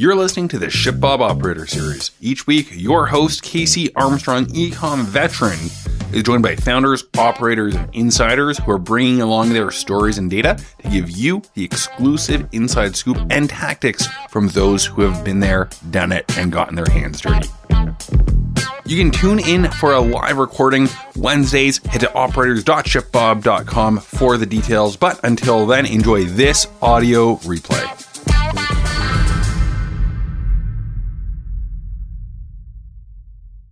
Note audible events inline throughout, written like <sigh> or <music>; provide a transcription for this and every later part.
You're listening to the ShipBob Operator Series. Each week, your host, Casey Armstrong, ecom veteran, is joined by founders, operators, and insiders who are bringing along their stories and data to give you the exclusive inside scoop and tactics from those who have been there, done it, and gotten their hands dirty. You can tune in for a live recording Wednesdays. Head to operators.shipbob.com for the details. But until then, enjoy this audio replay.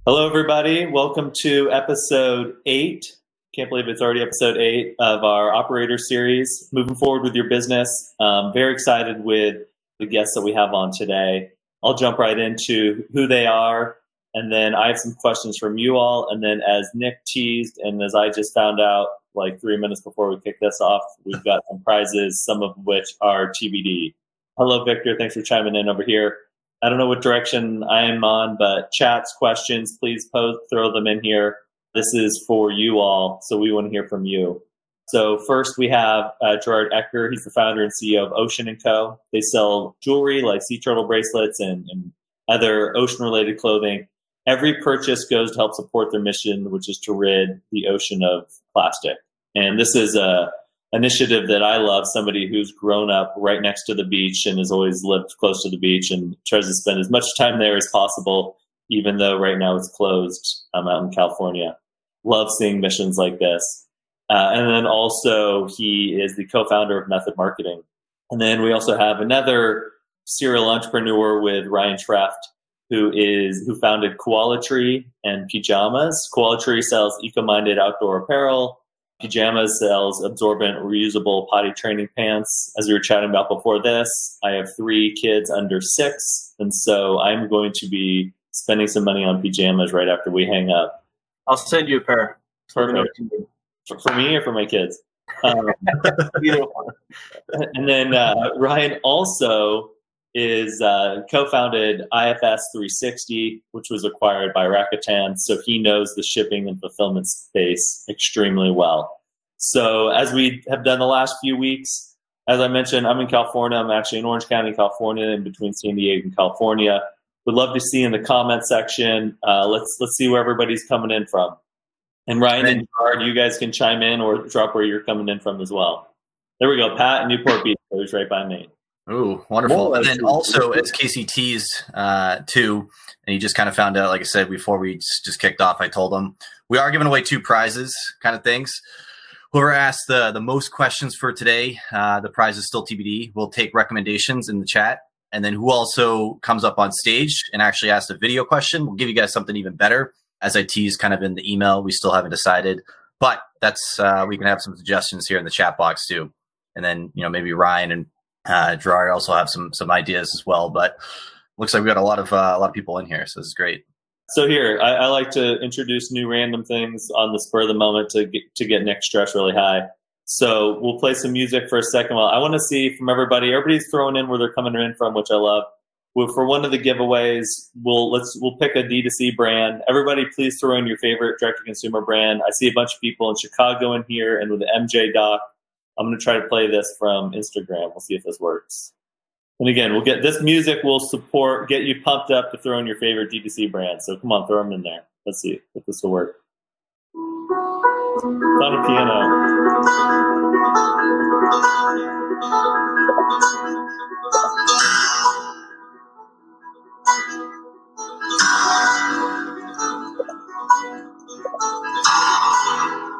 Hello, everybody. Welcome to episode eight. Can't believe it's already episode eight of our operator series. Moving forward with your business. Um, very excited with the guests that we have on today. I'll jump right into who they are, and then I have some questions from you all. And then, as Nick teased, and as I just found out like three minutes before we kick this off, we've got some prizes, some of which are TBD. Hello, Victor. Thanks for chiming in over here. I don't know what direction I am on, but chats, questions, please post, throw them in here. This is for you all, so we want to hear from you. So first we have uh, Gerard Ecker. He's the founder and CEO of Ocean & Co. They sell jewelry like sea turtle bracelets and, and other ocean-related clothing. Every purchase goes to help support their mission, which is to rid the ocean of plastic. And this is a initiative that I love, somebody who's grown up right next to the beach and has always lived close to the beach and tries to spend as much time there as possible, even though right now it's closed um, out in California. Love seeing missions like this. Uh, and then also, he is the co founder of Method Marketing. And then we also have another serial entrepreneur with Ryan Treft, who is who founded Coalatree and Peejamas. Koala Tree sells eco-minded outdoor apparel Peejamas sells absorbent, reusable potty training pants. As we were chatting about before this, I have three kids under six, and so I'm going to be spending some money on Peejamas right after we hang up. I'll send you a pair. For, for me or for my kids? <laughs> Um, Either one. And then uh, Ryan also is uh, co-founded IFS 360, which was acquired by Rakuten. So he knows the shipping and fulfillment space extremely well. So as we have done the last few weeks, as I mentioned, I'm in California. I'm actually in Orange County, California, in between San Diego and California. Would love to see in the comment section. Uh, let's let's see where everybody's coming in from. And Ryan and Gerard, you guys can chime in or drop where you're coming in from as well. There we go. Pat in Newport Beach, who's right by me. Oh, wonderful! and then also, as Casey teased uh, too, and he just kind of found out, like I said before we just kicked off, I told him we are giving away two prizes, kind of things. Whoever asked the the most questions for today, uh, the prize is still TBD. We'll take recommendations in the chat, and then who also comes up on stage and actually asks a video question, we'll give you guys something even better. As I teased, kind of in the email, we still haven't decided, but that's uh, we can have some suggestions here in the chat box too, and then you know maybe Ryan and uh, Gerard also have some some ideas as well, but looks like we got a lot of uh, a lot of people in here, so this is great. So here, I, I, like to introduce new random things on the spur of the moment to get, to get Nick stress really high. So we'll play some music for a second. While I want to see from everybody, everybody's throwing in where they're coming in from, which I love. For one of the giveaways, we'll let's we'll pick a D2C brand. Everybody, please throw in your favorite direct to consumer brand. I see a bunch of people in Chicago in here, and with the MJ Doc I'm going to try to play this from Instagram. We'll see if this works. And again, we'll get this music will support, get you pumped up to throw in your favorite D2C brand. So come on, throw them in there. Let's see if this will work. It's on a piano. <laughs>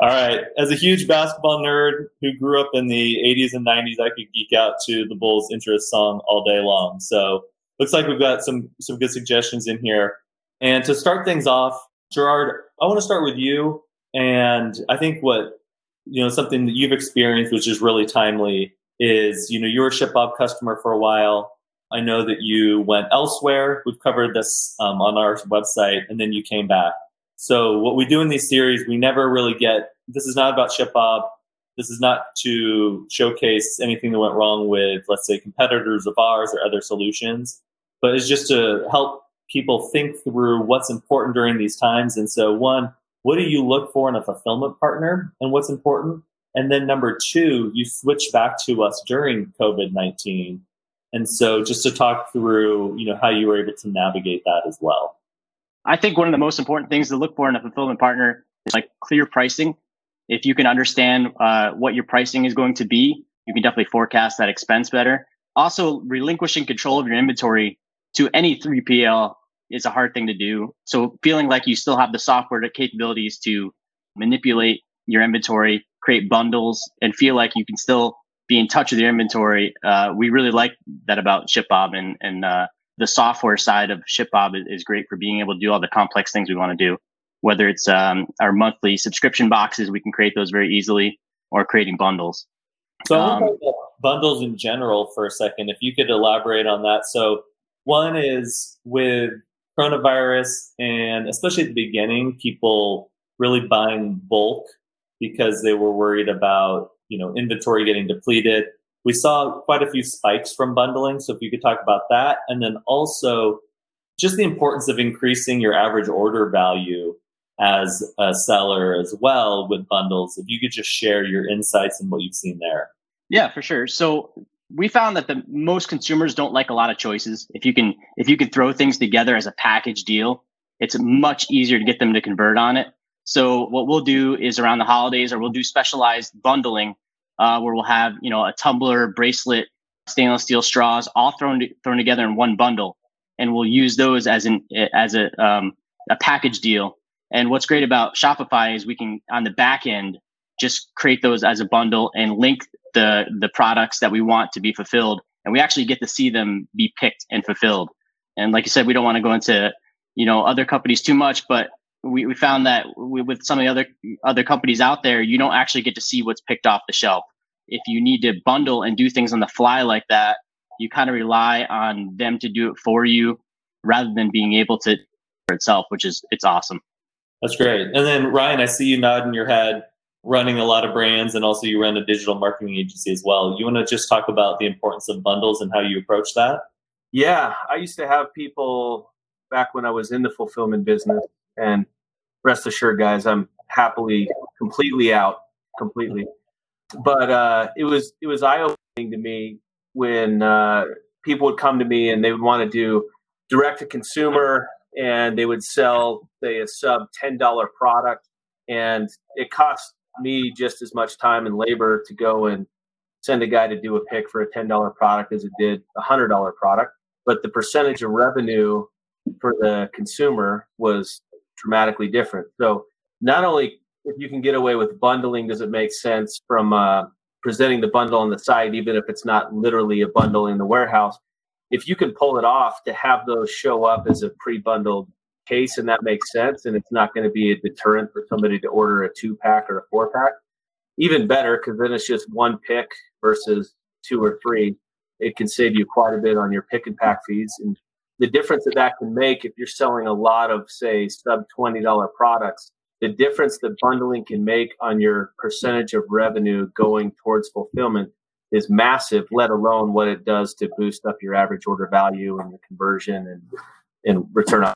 All right. As a huge basketball nerd who grew up in the 80s and 90s, I could geek out to the Bulls' interest song all day long. So looks like we've got some some good suggestions in here. And to start things off, Gerard, I want to start with you. And I think what you know something that you've experienced, which is really timely, is you know you were ShipBob customer for a while. I know that you went elsewhere. We've covered this um, on our website, and then you came back. So what we do in these series, we never really get. This is not about ShipBob. This is not to showcase anything that went wrong with, let's say, competitors of ours or other solutions, but it's just to help people think through what's important during these times. And so, one, what do you look for in a fulfillment partner and what's important? And then number two, you switch back to us during COVID 19. And so just to talk through, you know, how you were able to navigate that as well. I think one of the most important things to look for in a fulfillment partner is like clear pricing. If you can understand uh, what your pricing is going to be, you can definitely forecast that expense better. Also, relinquishing control of your inventory to any 3PL is a hard thing to do. So feeling like you still have the software capabilities to manipulate your inventory, create bundles, and feel like you can still be in touch with your inventory. Uh, we really like that about ShipBob, and and uh, the software side of ShipBob is, is, great for being able to do all the complex things we want to do. Whether it's um, our monthly subscription boxes, we can create those very easily, or creating bundles. So um, bundles in general for a second. If you could elaborate on that. So one is with coronavirus, and especially at the beginning, people really buying bulk because they were worried about you know inventory getting depleted. We saw quite a few spikes from bundling. So if you could talk about that, and then also just the importance of increasing your average order value as a seller as well with bundles. If you could just share your insights and what you've seen there. Yeah, for sure. So we found that the most consumers don't like a lot of choices. If you can if you can throw things together as a package deal, it's much easier to get them to convert on it. So what we'll do is around the holidays, or we'll do specialized bundling, uh, where we'll have you know a tumbler, bracelet, stainless steel straws, all thrown to, thrown together in one bundle, and we'll use those as an as a um, a package deal. And what's great about Shopify is we can on the back end just create those as a bundle and link the the products that we want to be fulfilled. And we actually get to see them be picked and fulfilled. And like you said we don't want to go into you know other companies too much but we, we found that we, with some of the other other companies out there you don't actually get to see what's picked off the shelf if you need to bundle and do things on the fly like that you kind of rely on them to do it for you rather than being able to for itself which is it's awesome that's great and then ryan i see you nodding your head running a lot of brands and also you run a digital marketing agency as well. You want to just talk about the importance of bundles and how you approach that? Yeah, I used to have people back when I was in the fulfillment business and rest assured guys, I'm happily completely out completely. But uh, it was it was eye opening to me when uh, people would come to me and they would want to do direct to consumer and they would sell say a sub $10 product and it cost me just as much time and labor to go and send a guy to do a pick for a $10 product as it did a $100 product. But the percentage of revenue for the consumer was dramatically different. So not only if you can get away with bundling, does it make sense from uh, presenting the bundle on the site, even if it's not literally a bundle in the warehouse? If you can pull it off to have those show up as a pre-bundled case and that makes sense and it's not going to be a deterrent for somebody to order a two pack or a four pack even better because then it's just one pick versus two or three it can save you quite a bit on your pick and pack fees and the difference that that can make if you're selling a lot of say sub $20 products the difference that bundling can make on your percentage of revenue going towards fulfillment is massive let alone what it does to boost up your average order value and the conversion and and return on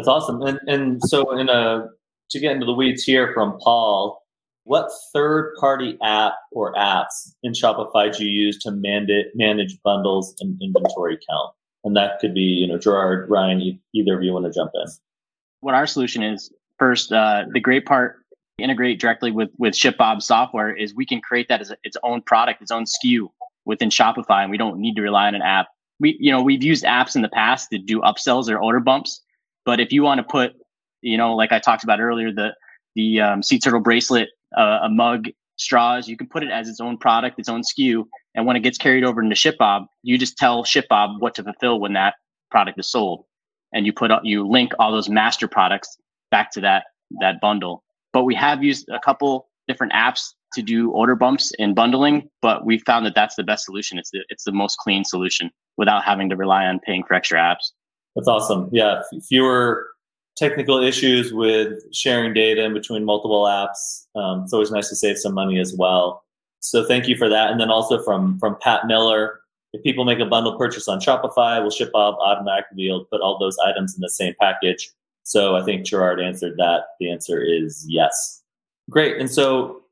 that's awesome. And and so in a to get into the weeds here from Paul, what third party app or apps in Shopify do you use to mandate, manage bundles and inventory count? And that could be, you know, Gerard, Ryan, either of you want to jump in. What our solution is first, uh, the great part integrate directly with with ShipBob software is we can create that as a, its own product, its own SKU within Shopify, and we don't need to rely on an app. We, you know, we've used apps in the past to do upsells or order bumps, but if you want to put, you know, like I talked about earlier, the the um, sea turtle bracelet, uh, a mug, straws, you can put it as its own product, its own SKU, and when it gets carried over into ShipBob, you just tell ShipBob what to fulfill when that product is sold, and you put up you link all those master products back to that that bundle. But we have used a couple different apps to do order bumps and bundling, but we found that that's the best solution. It's the it's the most clean solution without having to rely on paying for extra apps. That's awesome. Yeah, fewer technical issues with sharing data in between multiple apps. Um, it's always nice to save some money as well. So thank you for that. And then also from from Pat Miller, if people make a bundle purchase on Shopify, we'll ship off automatically to put all those items in the same package? So I think Gerard answered that. The answer is yes. Great. And so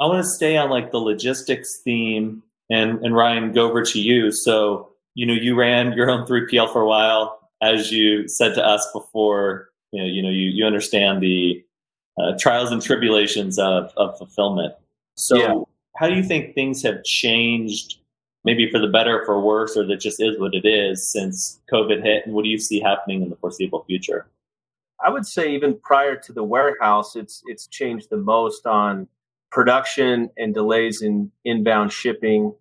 I want to stay on like the logistics theme and, and Ryan, go over to you. So, you know, you ran your own 3PL for a while, as you said to us before, you know, you know, you, you understand the uh, trials and tribulations of, of fulfillment. So yeah. how do you think things have changed maybe for the better or for worse, or that just is what it is since COVID hit? And what do you see happening in the foreseeable future? I would say even prior to the warehouse, it's it's changed the most on production and delays in inbound shipping.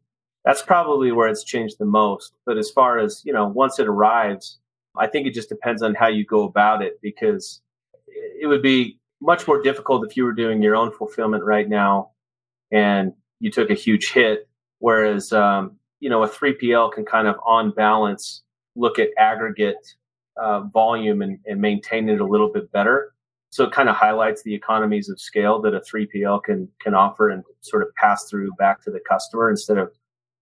That's probably where it's changed the most. But as far as, you know, once it arrives, I think it just depends on how you go about it because it would be much more difficult if you were doing your own fulfillment right now and you took a huge hit. Whereas, um, you know, a 3PL can kind of on balance look at aggregate uh, volume and, and maintain it a little bit better. So it kind of highlights the economies of scale that a 3PL can can offer and sort of pass through back to the customer instead of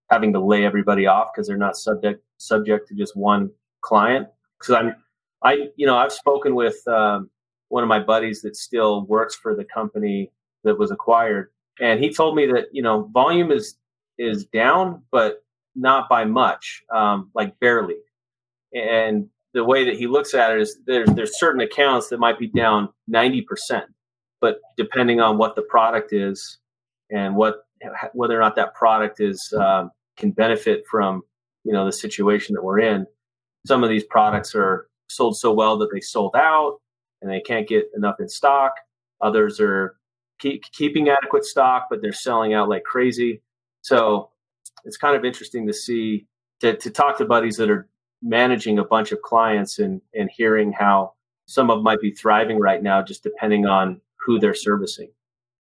having to lay everybody off because they're not subject subject to just one client. Because I'm I you know I've spoken with um, one of my buddies that still works for the company that was acquired, and he told me that you know volume is is down, but not by much, um, like barely. And the way that he looks at it is there's there's certain accounts that might be down 90%, but depending on what the product is and what whether or not that product is um, can benefit from you know the situation that we're in, some of these products are sold so well that they sold out and they can't get enough in stock. Others are keep, keeping adequate stock, but they're selling out like crazy. So it's kind of interesting to see to, to talk to buddies that are managing a bunch of clients and and hearing how some of them might be thriving right now just depending on who they're servicing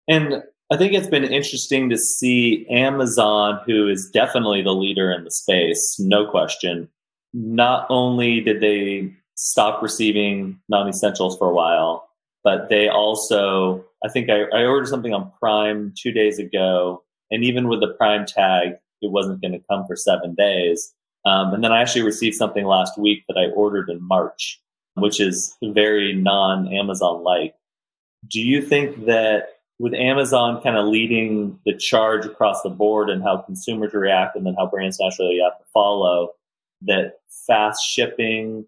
and i think it's been interesting to see amazon who is definitely the leader in the space no question not only did they stop receiving non-essentials for a while but they also i think I, I ordered something on prime two days ago and even with the prime tag it wasn't going to come for seven days um, and then I actually received something last week that I ordered in March, which is very non Amazon like. Do you think that with Amazon kind of leading the charge across the board and how consumers react and then how brands naturally have to follow, that fast shipping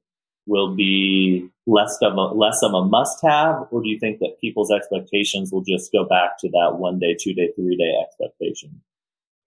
will be less of a less of a must have, or do you think that people's expectations will just go back to that one day, two day, three day expectation?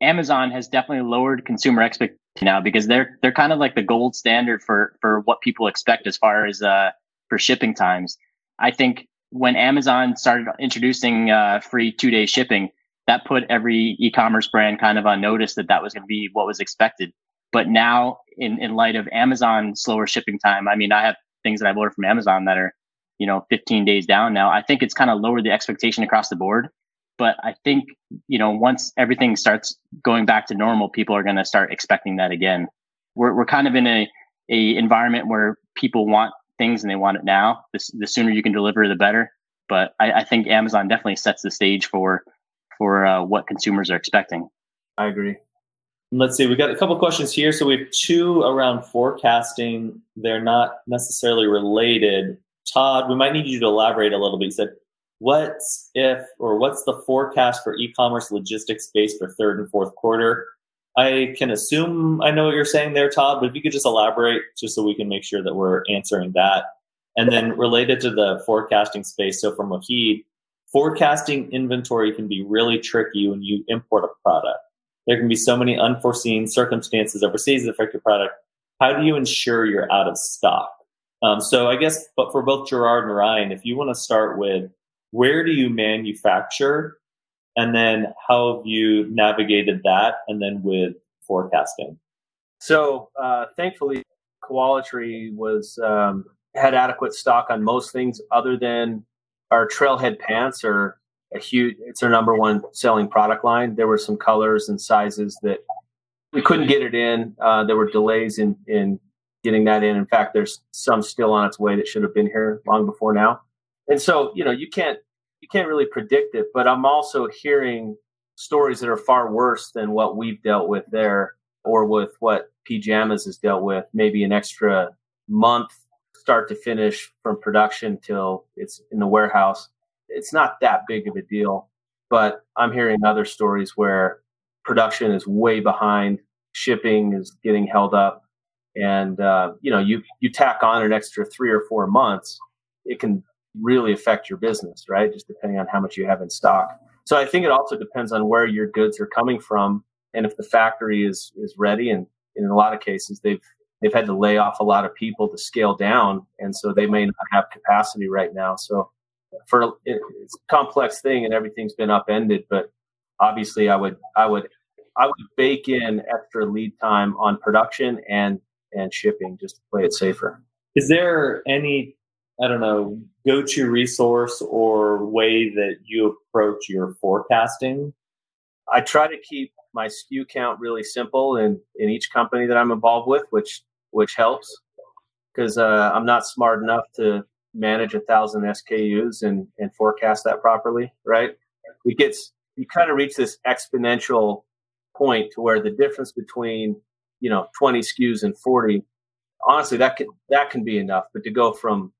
Amazon has definitely lowered consumer expectations now because they're they're kind of like the gold standard for for what people expect as far as uh for shipping times. I think when Amazon started introducing uh, free two day shipping, that put every e-commerce brand kind of on notice that that was going to be what was expected. But now, in in light of Amazon slower shipping time, I mean, I have things that I've ordered from Amazon that are you know 15 days down now. I think it's kind of lowered the expectation across the board. But I think, you know, once everything starts going back to normal, people are going to start expecting that again. We're, we're kind of in a, a environment where people want things and they want it now. The, the sooner you can deliver, the better. But I, I think Amazon definitely sets the stage for for uh, what consumers are expecting. I agree. Let's see, we got a couple questions here. So we have two around forecasting. They're not necessarily related. Todd, we might need you to elaborate a little bit. You said what's if or what's the forecast for e-commerce logistics space for third and fourth quarter? I can assume I know what you're saying there, Todd, but if you could just elaborate just so we can make sure that we're answering that. And then related to the forecasting space, so from Wahid, forecasting inventory can be really tricky when you import a product. There can be so many unforeseen circumstances overseas that affect your product. How do you ensure you're out of stock? Um, so I guess, but for both Gerard and Ryan, if you want to start with where do you manufacture and then how have you navigated that and then with forecasting so uh, thankfully Coalatree was um, had adequate stock on most things other than our trailhead pants are a huge it's our number one selling product line. There were some colors and sizes that we couldn't get it in. Uh, there were delays in in getting that in. In fact there's some still on its way that should have been here long before now. And so you know you can't you can't really predict it but i'm also hearing stories that are far worse than what we've dealt with there or with what Peejamas has dealt with, maybe an extra month start to finish from production till it's in the warehouse. It's not that big of a deal, but I'm hearing other stories where production is way behind, shipping is getting held up, and uh, you know you you tack on an extra three or four months, it can really affect your business, right? Just depending on how much you have in stock. So I think it also depends on where your goods are coming from and if the factory is is ready. And in a lot of cases, they've they've had to lay off a lot of people to scale down, and so they may not have capacity right now. So for it's a complex thing, and everything's been upended. But obviously, I would I would I would bake in extra lead time on production and and shipping just to play it safer. Is there any I don't know go to resource or way that you approach your forecasting? I try to keep my SKU count really simple in, in each company that I'm involved with, which which helps because uh, I'm not smart enough to manage a thousand SKUs and, and forecast that properly, right? It gets you kind of reach this exponential point to where the difference between you know 20 SKUs and 40, honestly, that can that can be enough. But to go from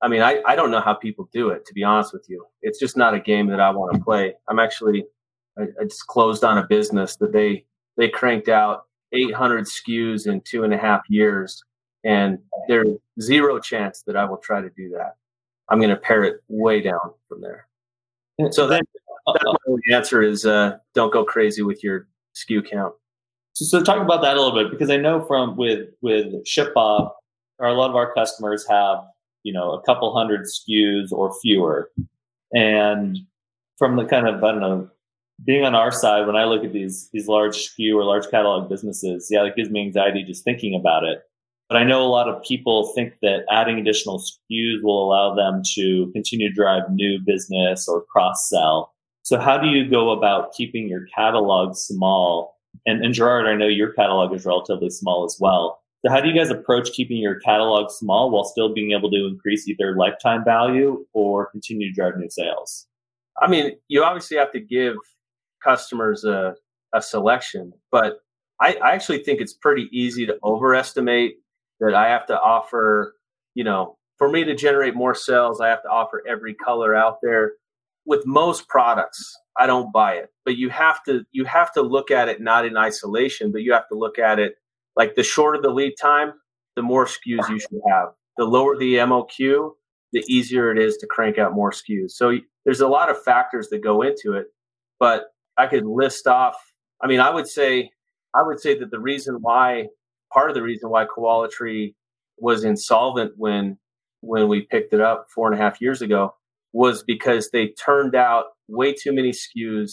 I mean, I, I don't know how people do it, to be honest with you. It's just not a game that I want to play. I'm actually, I, I just closed on a business that they, they cranked out 800 SKUs in two and a half years. And there's zero chance that I will try to do that. I'm going to pare it way down from there. So that, that's my answer is uh, don't go crazy with your SKU count. So, so talk about that a little bit because I know from with with ShipBob, or a lot of our customers have you know a couple hundred SKUs or fewer. And from the kind of I don't know, being on our side, when I look at these these large SKU or large catalog businesses, yeah, it gives me anxiety just thinking about it. But I know a lot of people think that adding additional SKUs will allow them to continue to drive new business or cross sell. So how do you go about keeping your catalog small? And, and Gerard, I know your catalog is relatively small as well. So how do you guys approach keeping your catalog small while still being able to increase either lifetime value or continue to drive new sales? I mean, you obviously have to give customers a, a selection, but I, I actually think it's pretty easy to overestimate that I have to offer, you know, for me to generate more sales, I have to offer every color out there. With most products, I don't buy it. But you have to you have to look at it not in isolation, but you have to look at it like the shorter the lead time, the more SKUs you should have. The lower the MOQ, the easier it is to crank out more SKUs. So there's a lot of factors that go into it, but I could list off. I mean, I would say, I would say that the reason why, part of the reason why Coalatree was insolvent when when we picked it up four and a half years ago was because they turned out way too many SKUs,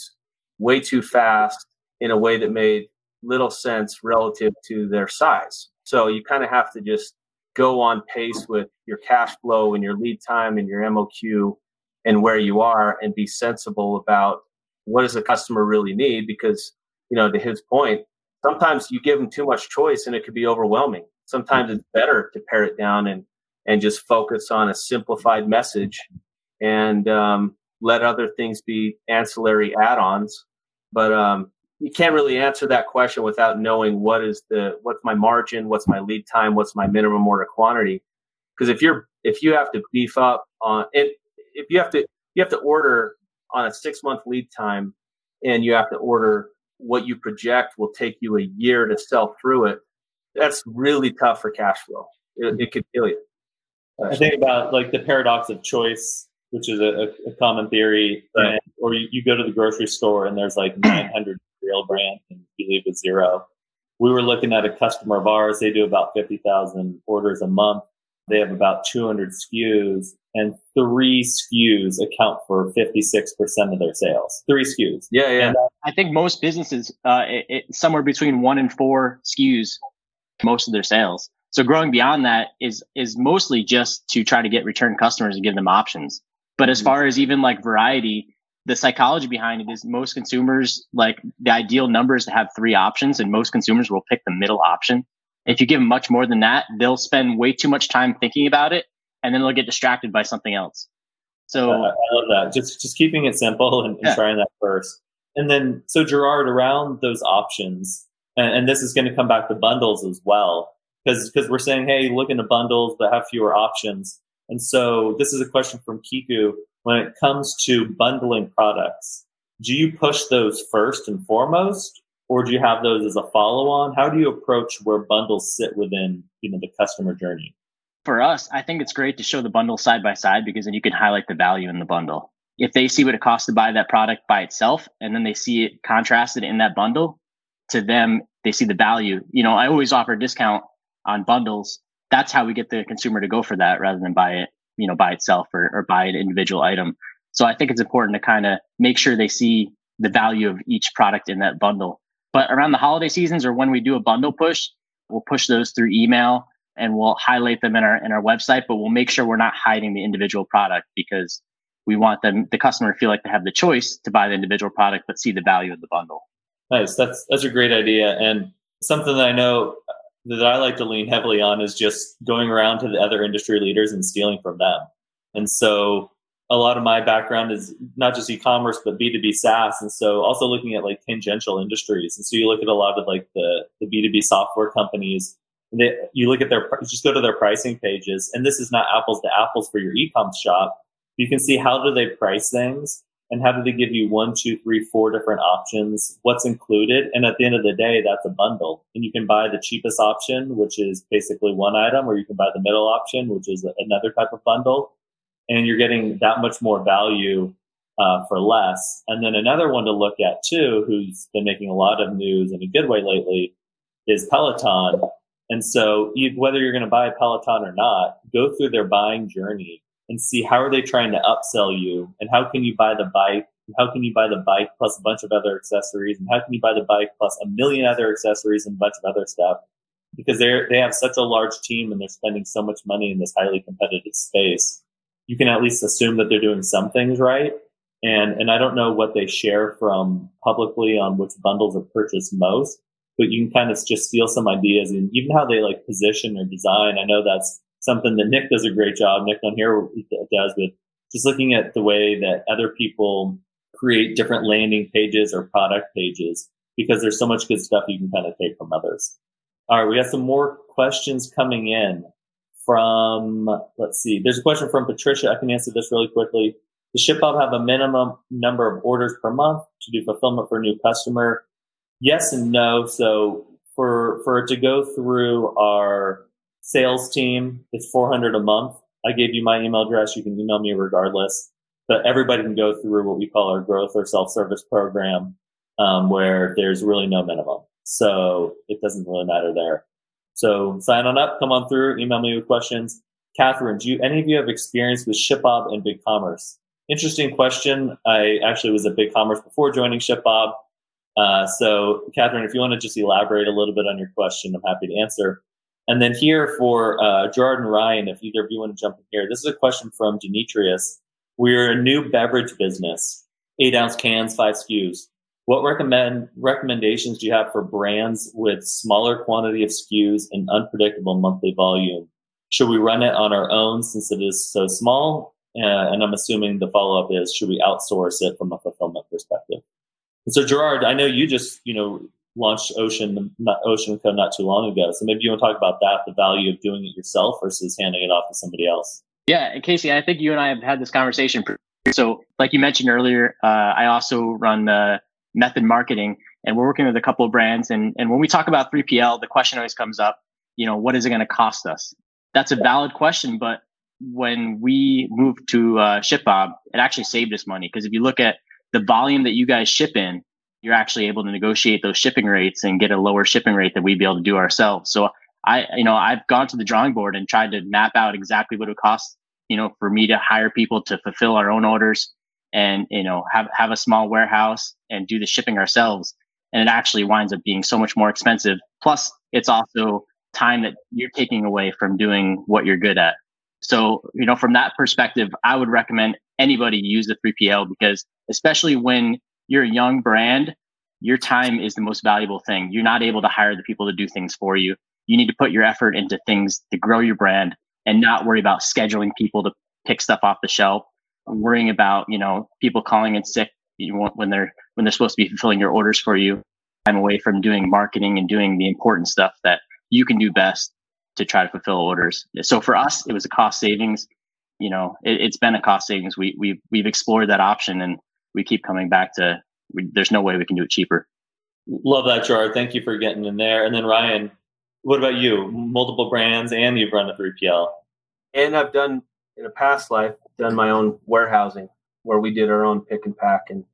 way too fast in a way that made little sense relative to their size. So you kind of have to just go on pace with your cash flow and your lead time and your MOQ and where you are and be sensible about what does the customer really need because you know to his point sometimes you give them too much choice and it could be overwhelming sometimes it's better to pare it down and and just focus on a simplified message and um, let other things be ancillary add-ons but um, you can't really answer that question without knowing what is the what's my margin, what's my lead time, what's my minimum order quantity. Because if you're if you have to beef up on it, if you have to you have to order on a six month lead time, and you have to order what you project will take you a year to sell through it. That's really tough for cash flow. It, it could kill you. I think about like the paradox of choice, which is a, a common theory, right. and, or you, you go to the grocery store and there's like <clears throat> 900 real brand and you leave with zero. We were looking at a customer of ours. They do about 50,000 orders a month. They have about 200 SKUs and three SKUs account for 56% of their sales. Three SKUs. Yeah, yeah. And, uh, I think most businesses, uh, it, it, somewhere between one and four SKUs, most of their sales. So growing beyond that is, is mostly just to try to get return customers and give them options. But as mm-hmm. far as even like variety, the psychology behind it is most consumers like the ideal number is to have three options and most consumers will pick the middle option if you give them much more than that they'll spend way too much time thinking about it and then they'll get distracted by something else. So uh, i love that. Just just keeping it simple and, and yeah. trying that first. And then so gerard around those options and, and this is going to come back to bundles as well because because we're saying hey look into bundles but have fewer options. And so this is a question from kiku. When it comes to bundling products do you push those first and foremost or do you have those as a follow-on? How do you approach where bundles sit within you know the customer journey for us i think it's great to show the bundle side by side because then you can highlight the value in the bundle. If they see what it costs to buy that product by itself and then they see it contrasted in that bundle to them they see the value. You know i always offer a discount on bundles. That's how we get the consumer to go for that rather than buy it you know by itself or, or buy an individual item. So i think it's important to kind of make sure they see the value of each product in that bundle. But around the holiday seasons or when we do a bundle push we'll push those through email and we'll highlight them in our in our website but we'll make sure we're not hiding the individual product because we want them the customer to feel like they have the choice to buy the individual product but see the value of the bundle. Nice. That's that's a great idea. And something that i know uh, that i like to lean heavily on is just going around to the other industry leaders and stealing from them. And so a lot of my background is not just e-commerce but b2b saas. And so also looking at like tangential industries. And so you look at a lot of like the, the b2b software companies they, you look at their just go to their pricing pages and this is not apples to apples for your e-com shop you can see how do they price things and how do they give you one, two, three, four different options, what's included. And at the end of the day, that's a bundle. And you can buy the cheapest option, which is basically one item, or you can buy the middle option, which is another type of bundle. And you're getting that much more value uh, for less. And then another one to look at too, who's been making a lot of news in a good way lately, is Peloton. And so you, whether you're going to buy a Peloton or not, go through their buying journey and see how are they trying to upsell you and how can you buy the bike how can you buy the bike plus a bunch of other accessories and how can you buy the bike plus a million other accessories and a bunch of other stuff. Because they're they have such a large team and they're spending so much money in this highly competitive space. You can at least assume that they're doing some things right. And and i don't know what they share from publicly on which bundles are purchased most but you can kind of just steal some ideas and even how they like position or design i know that's something that Nick does a great job. Nick on here does with just looking at the way that other people create different landing pages or product pages because there's so much good stuff you can kind of take from others. All right, we got some more questions coming in from, let's see, there's a question from Patricia. I can answer this really quickly. Does ShipBob have a minimum number of orders per month to do fulfillment for a new customer? Yes and no. So for, for it to go through our sales team. It's 400 a month. I gave you my email address. You can email me regardless, but everybody can go through what we call our growth or self-service program, um, where there's really no minimum. So it doesn't really matter there. So sign on up, come on through, email me with questions. Catherine, do you, any of you have experience with ShipBob and BigCommerce? Interesting question. I actually was at BigCommerce before joining ShipBob. Uh, so Catherine, if you want to just elaborate a little bit on your question, I'm happy to answer. And then here for uh, Gerard and Ryan, if either of you want to jump in here, this is a question from Demetrius. We're a new beverage business, eight ounce cans, five SKUs. What recommend recommendations do you have for brands with smaller quantity of SKUs and unpredictable monthly volume? Should we run it on our own since it is so small? Uh, and I'm assuming the follow up is should we outsource it from a fulfillment perspective? And so Gerard, I know you just you know launched Ocean not Ocean Co not too long ago. So maybe you want to talk about that, the value of doing it yourself versus handing it off to somebody else. Yeah, and Casey, I think you and I have had this conversation. So, like you mentioned earlier, uh, I also run uh, method marketing, and we're working with a couple of brands. And and when we talk about 3PL, the question always comes up, you know, what is it going to cost us? That's a valid question, but when we moved to uh, ShipBob, it actually saved us money because if you look at the volume that you guys ship in, you're actually able to negotiate those shipping rates and get a lower shipping rate that we'd be able to do ourselves. So I, you know, I've gone to the drawing board and tried to map out exactly what it costs, you know, for me to hire people to fulfill our own orders and, you know, have, have a small warehouse and do the shipping ourselves. And it actually winds up being so much more expensive. Plus it's also time that you're taking away from doing what you're good at. So, you know, from that perspective, I would recommend anybody use the 3PL because especially when you're a young brand, your time is the most valuable thing. You're not able to hire the people to do things for you. You need to put your effort into things to grow your brand and not worry about scheduling people to pick stuff off the shelf, worrying about, you know, people calling in sick when they're when they're supposed to be fulfilling your orders for you. I'm away from doing marketing and doing the important stuff that you can do best to try to fulfill orders. So for us, it was a cost savings. You know, it, has been a cost savings. We we've we've explored that option, and we keep coming back to. We, there's no way we can do it cheaper. Love that, Jar. Thank you for getting in there. And then Ryan, what about you? Multiple brands, and you've run a 3PL. And I've done in a past life done my own warehousing where we did our own pick and pack and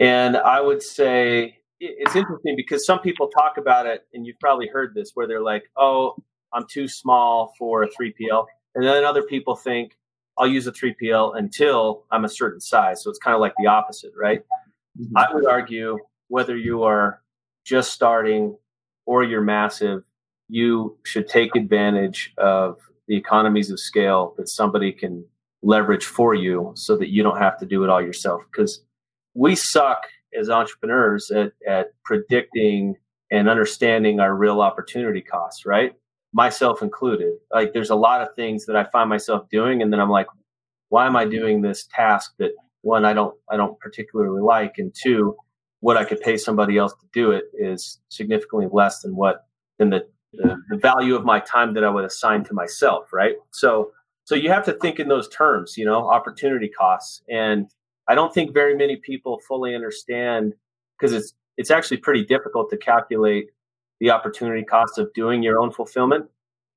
and I would say it's interesting because some people talk about it, and you've probably heard this, where they're like, "Oh, I'm too small for a 3PL," and then other people think, "I'll use a 3PL until I'm a certain size." So it's kind of like the opposite, right? Mm-hmm. I would argue whether you are just starting or you're massive, you should take advantage of the economies of scale that somebody can leverage for you so that you don't have to do it all yourself because we suck as entrepreneurs at, at predicting and understanding our real opportunity costs, right? Myself included. Like there's a lot of things that I find myself doing and then I'm like, why am I doing this task that one I don't I don't particularly like and two, what I could pay somebody else to do it is significantly less than what than the, the, the value of my time that I would assign to myself, right? So so you have to think in those terms, you know, opportunity costs and I don't think very many people fully understand because it's it's actually pretty difficult to calculate the opportunity cost of doing your own fulfillment.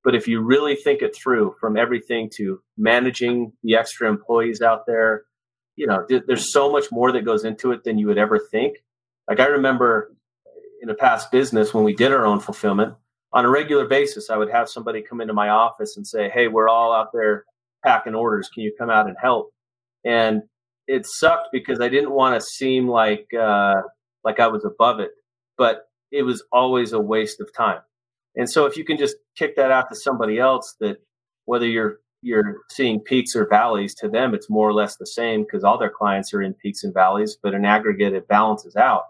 But if you really think it through from everything to managing the extra employees out there, you know, th- there's so much more that goes into it than you would ever think. Like I remember in a past business when we did our own fulfillment, on a regular basis, I would have somebody come into my office and say, Hey, we're all out there packing orders. Can you come out and help? And it sucked because I didn't want to seem like uh, like I was above it, but it was always a waste of time. And so if you can just kick that out to somebody else, that whether you're you're seeing peaks or valleys, to them it's more or less the same because all their clients are in peaks and valleys, but in aggregate it balances out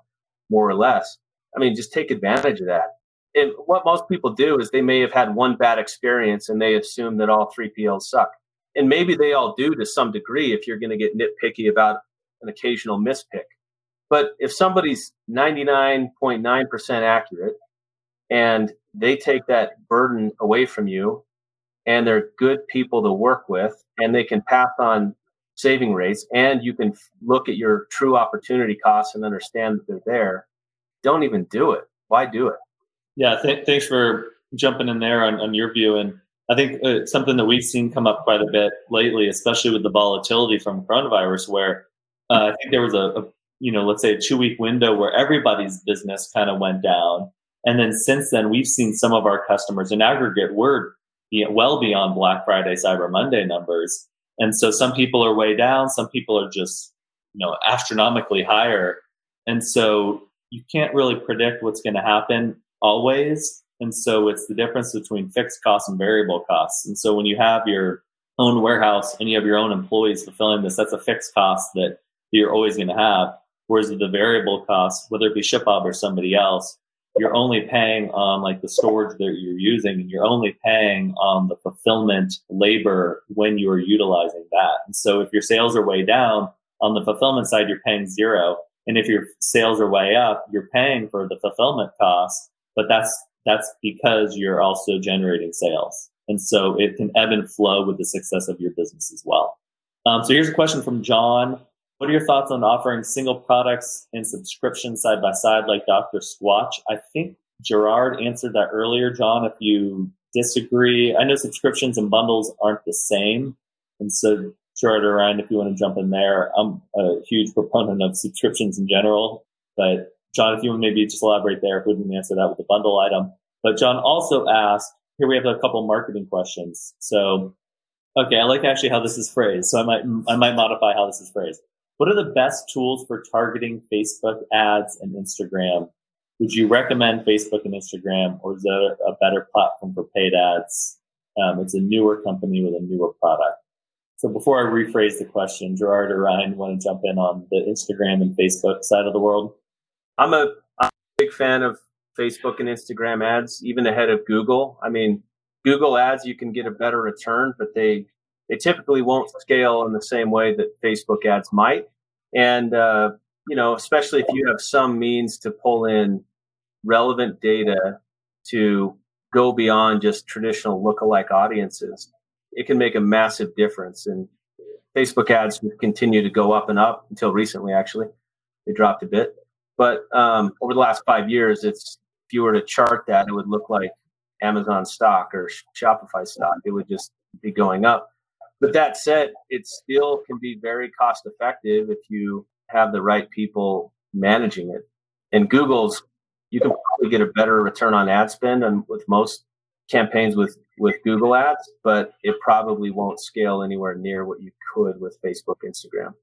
more or less. I mean, just take advantage of that. And what most people do is they may have had one bad experience and they assume that all 3PLs suck and maybe they all do to some degree if you're going to get nitpicky about an occasional mispick. But if somebody's 99.9% accurate and they take that burden away from you and they're good people to work with and they can pass on saving rates and you can look at your true opportunity costs and understand that they're there, don't even do it. Why do it? Yeah, th- thanks for jumping in there on, on your view. And I think it's uh, something that we've seen come up quite a bit lately, especially with the volatility from coronavirus, where uh, I think there was a, a, you know, let's say a two week window where everybody's business kind of went down. And then since then, we've seen some of our customers in aggregate, we're well beyond Black Friday, Cyber Monday numbers. And so some people are way down, some people are just, you know, astronomically higher. And so you can't really predict what's going to happen always. And so it's the difference between fixed costs and variable costs. And so when you have your own warehouse and you have your own employees fulfilling this, that's a fixed cost that you're always going to have. Whereas the variable costs, whether it be ShipBob or somebody else, you're only paying on like the storage that you're using and you're only paying on the fulfillment labor when you are utilizing that. And so if your sales are way down on the fulfillment side, you're paying zero. And if your sales are way up, you're paying for the fulfillment costs, but that's that's because you're also generating sales. And so it can ebb and flow with the success of your business as well. Um, so here's a question from John. What are your thoughts on offering single products and subscriptions side by side like Dr. Squatch? I think Gerard answered that earlier. John, if you disagree, I know subscriptions and bundles aren't the same. And so, Gerard or Ryan, if you want to jump in there, I'm a huge proponent of subscriptions in general, but John, if you would maybe just elaborate there, if we didn't answer that with the bundle item. But John also asked, here we have a couple marketing questions. So, okay, I like actually how this is phrased. So I might, I might modify how this is phrased. What are the best tools for targeting Facebook ads and Instagram? Would you recommend Facebook and Instagram, or is there a better platform for paid ads? Um, it's a newer company with a newer product. So before I rephrase the question, Gerard or Ryan, want to jump in on the Instagram and Facebook side of the world? I'm a, I'm a big fan of Facebook and Instagram ads, even ahead of Google. I mean, Google ads, you can get a better return, but they, they typically won't scale in the same way that Facebook ads might. And, uh, you know, especially if you have some means to pull in relevant data to go beyond just traditional lookalike audiences, it can make a massive difference. And Facebook ads continue to go up and up until recently, actually. They dropped a bit. But um, over the last five years, it's if you were to chart that, it would look like Amazon stock or Shopify stock. It would just be going up. But that said, it still can be very cost effective if you have the right people managing it. And Google's, you can probably get a better return on ad spend and with most campaigns with with Google Ads, but it probably won't scale anywhere near what you could with Facebook, Instagram.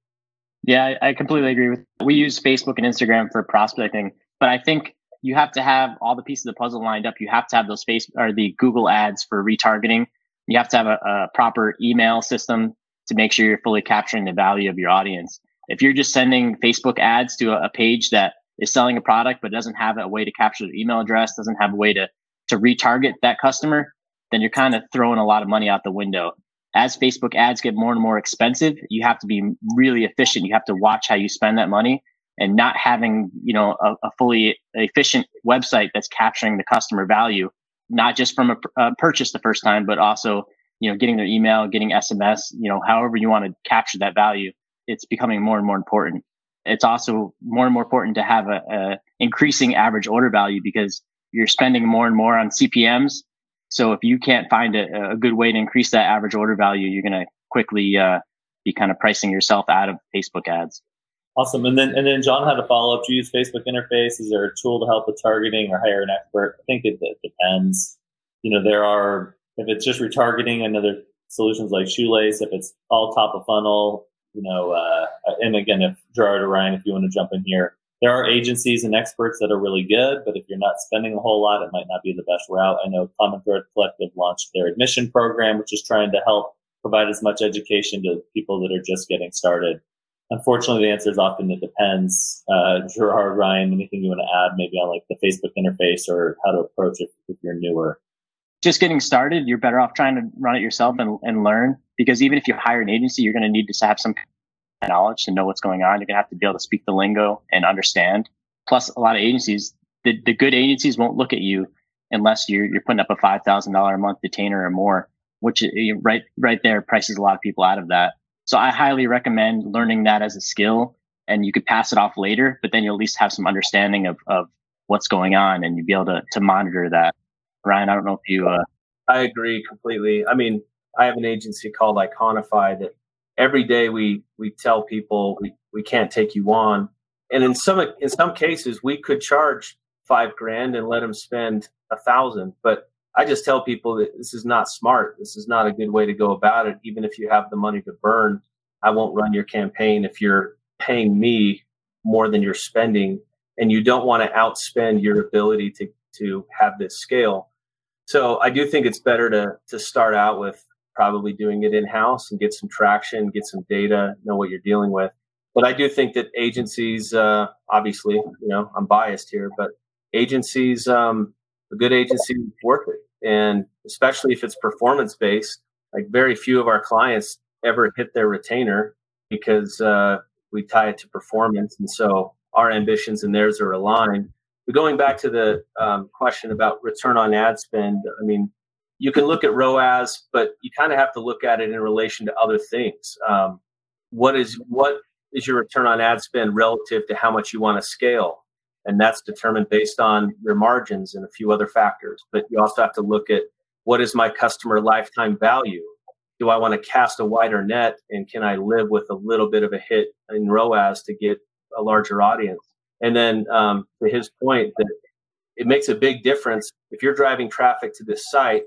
Yeah, I completely agree with. We use Facebook and Instagram for prospecting, but I think you have to have all the pieces of the puzzle lined up. You have to have those face or the Google ads for retargeting. You have to have a, a proper email system to make sure you're fully capturing the value of your audience. If you're just sending Facebook ads to a, a page that is selling a product but doesn't have a way to capture their email address, doesn't have a way to to retarget that customer, then you're kind of throwing a lot of money out the window. As Facebook ads get more and more expensive, you have to be really efficient. You have to watch how you spend that money and not having, you know, a, a fully efficient website that's capturing the customer value, not just from a, purchase the first time, but also, you know, getting their email, getting SMS, you know, however you want to capture that value. It's becoming more and more important. It's also more and more important to have a, a increasing average order value because you're spending more and more on CPMs. So if you can't find a, a good way to increase that average order value, you're going to quickly uh, be kind of pricing yourself out of Facebook ads. Awesome. And then and then John had a follow up. Do you use Facebook interface? Is there a tool to help with targeting or hire an expert? I think it, it depends. You know, there are if it's just retargeting, another solutions like Shoelace. If it's all top of funnel, you know, uh, and again, if Gerard or Ryan, if you want to jump in here, there are agencies and experts that are really good, but if you're not spending a whole lot, it might not be the best route. I know Common Thread Collective launched their admission program, which is trying to help provide as much education to people that are just getting started. Unfortunately, the answer is often it depends. Uh, Gerard, Ryan, anything you want to add maybe on like the Facebook interface or how to approach it if you're newer? Just getting started, you're better off trying to run it yourself and, and learn because even if you hire an agency, you're going to need to have some knowledge to know what's going on. You're going to have to be able to speak the lingo and understand. Plus, a lot of agencies, the, the good agencies won't look at you unless you're, you're putting up a $5,000 a month detainer or more, which right, right there prices a lot of people out of that. So I highly recommend learning that as a skill and you could pass it off later, but then you'll at least have some understanding of, of what's going on and you'll be able to, to monitor that. Ryan, I don't know if you, uh, I agree completely. I mean, I have an agency called Iconify that every day we we tell people we, we can't take you on and in some in some cases we could charge five grand and let them spend a thousand but i just tell people that this is not smart this is not a good way to go about it even if you have the money to burn i won't run your campaign if you're paying me more than you're spending and you don't want to outspend your ability to to have this scale so i do think it's better to to start out with probably doing it in house and get some traction, get some data, know what you're dealing with. But I do think that agencies, uh, obviously, you know, I'm biased here, but agencies, um, a good agency worth it. And especially if it's performance based, like very few of our clients ever hit their retainer because uh, we tie it to performance. And so our ambitions and theirs are aligned. But going back to the um, question about return on ad spend, I mean, you can look at ROAS, but you kind of have to look at it in relation to other things. Um, what is what is your return on ad spend relative to how much you want to scale? And that's determined based on your margins and a few other factors. But you also have to look at what is my customer lifetime value? Do I want to cast a wider net and can I live with a little bit of a hit in ROAS to get a larger audience? And then um, to his point, that it makes a big difference if you're driving traffic to this site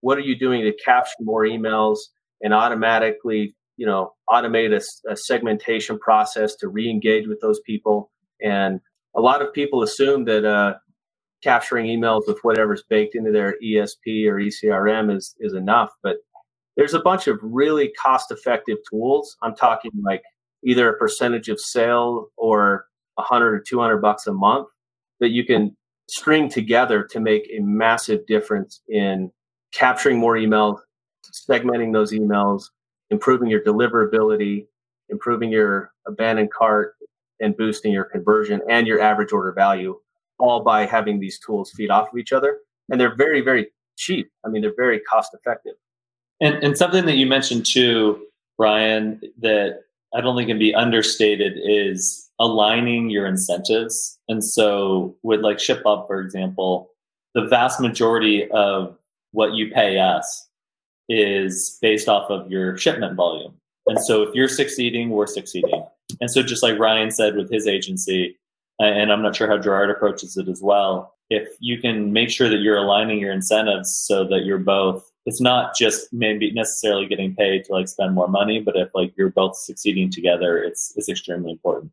what are you doing to capture more emails and automatically you know automate a, a segmentation process to re-engage with those people and a lot of people assume that uh, capturing emails with whatever's baked into their esp or ecrm is is enough but there's a bunch of really cost effective tools. I'm talking like either a percentage of sale or 100 or 200 bucks a month that you can string together to make a massive difference in capturing more emails, segmenting those emails, improving your deliverability, improving your abandoned cart, and boosting your conversion and your average order value all by having these tools feed off of each other. And they're very, very cheap. I mean, they're very cost effective. And, and something that you mentioned too, Brian, that I don't think can be understated is aligning your incentives. And so with like ShipBob, for example, the vast majority of what you pay us is based off of your shipment volume. And so if you're succeeding, we're succeeding. And so just like Ryan said with his agency, uh, and I'm not sure how Gerard approaches it as well, if you can make sure that you're aligning your incentives so that you're both it's not just maybe necessarily getting paid to like spend more money, but if like you're both succeeding together, it's it's extremely important.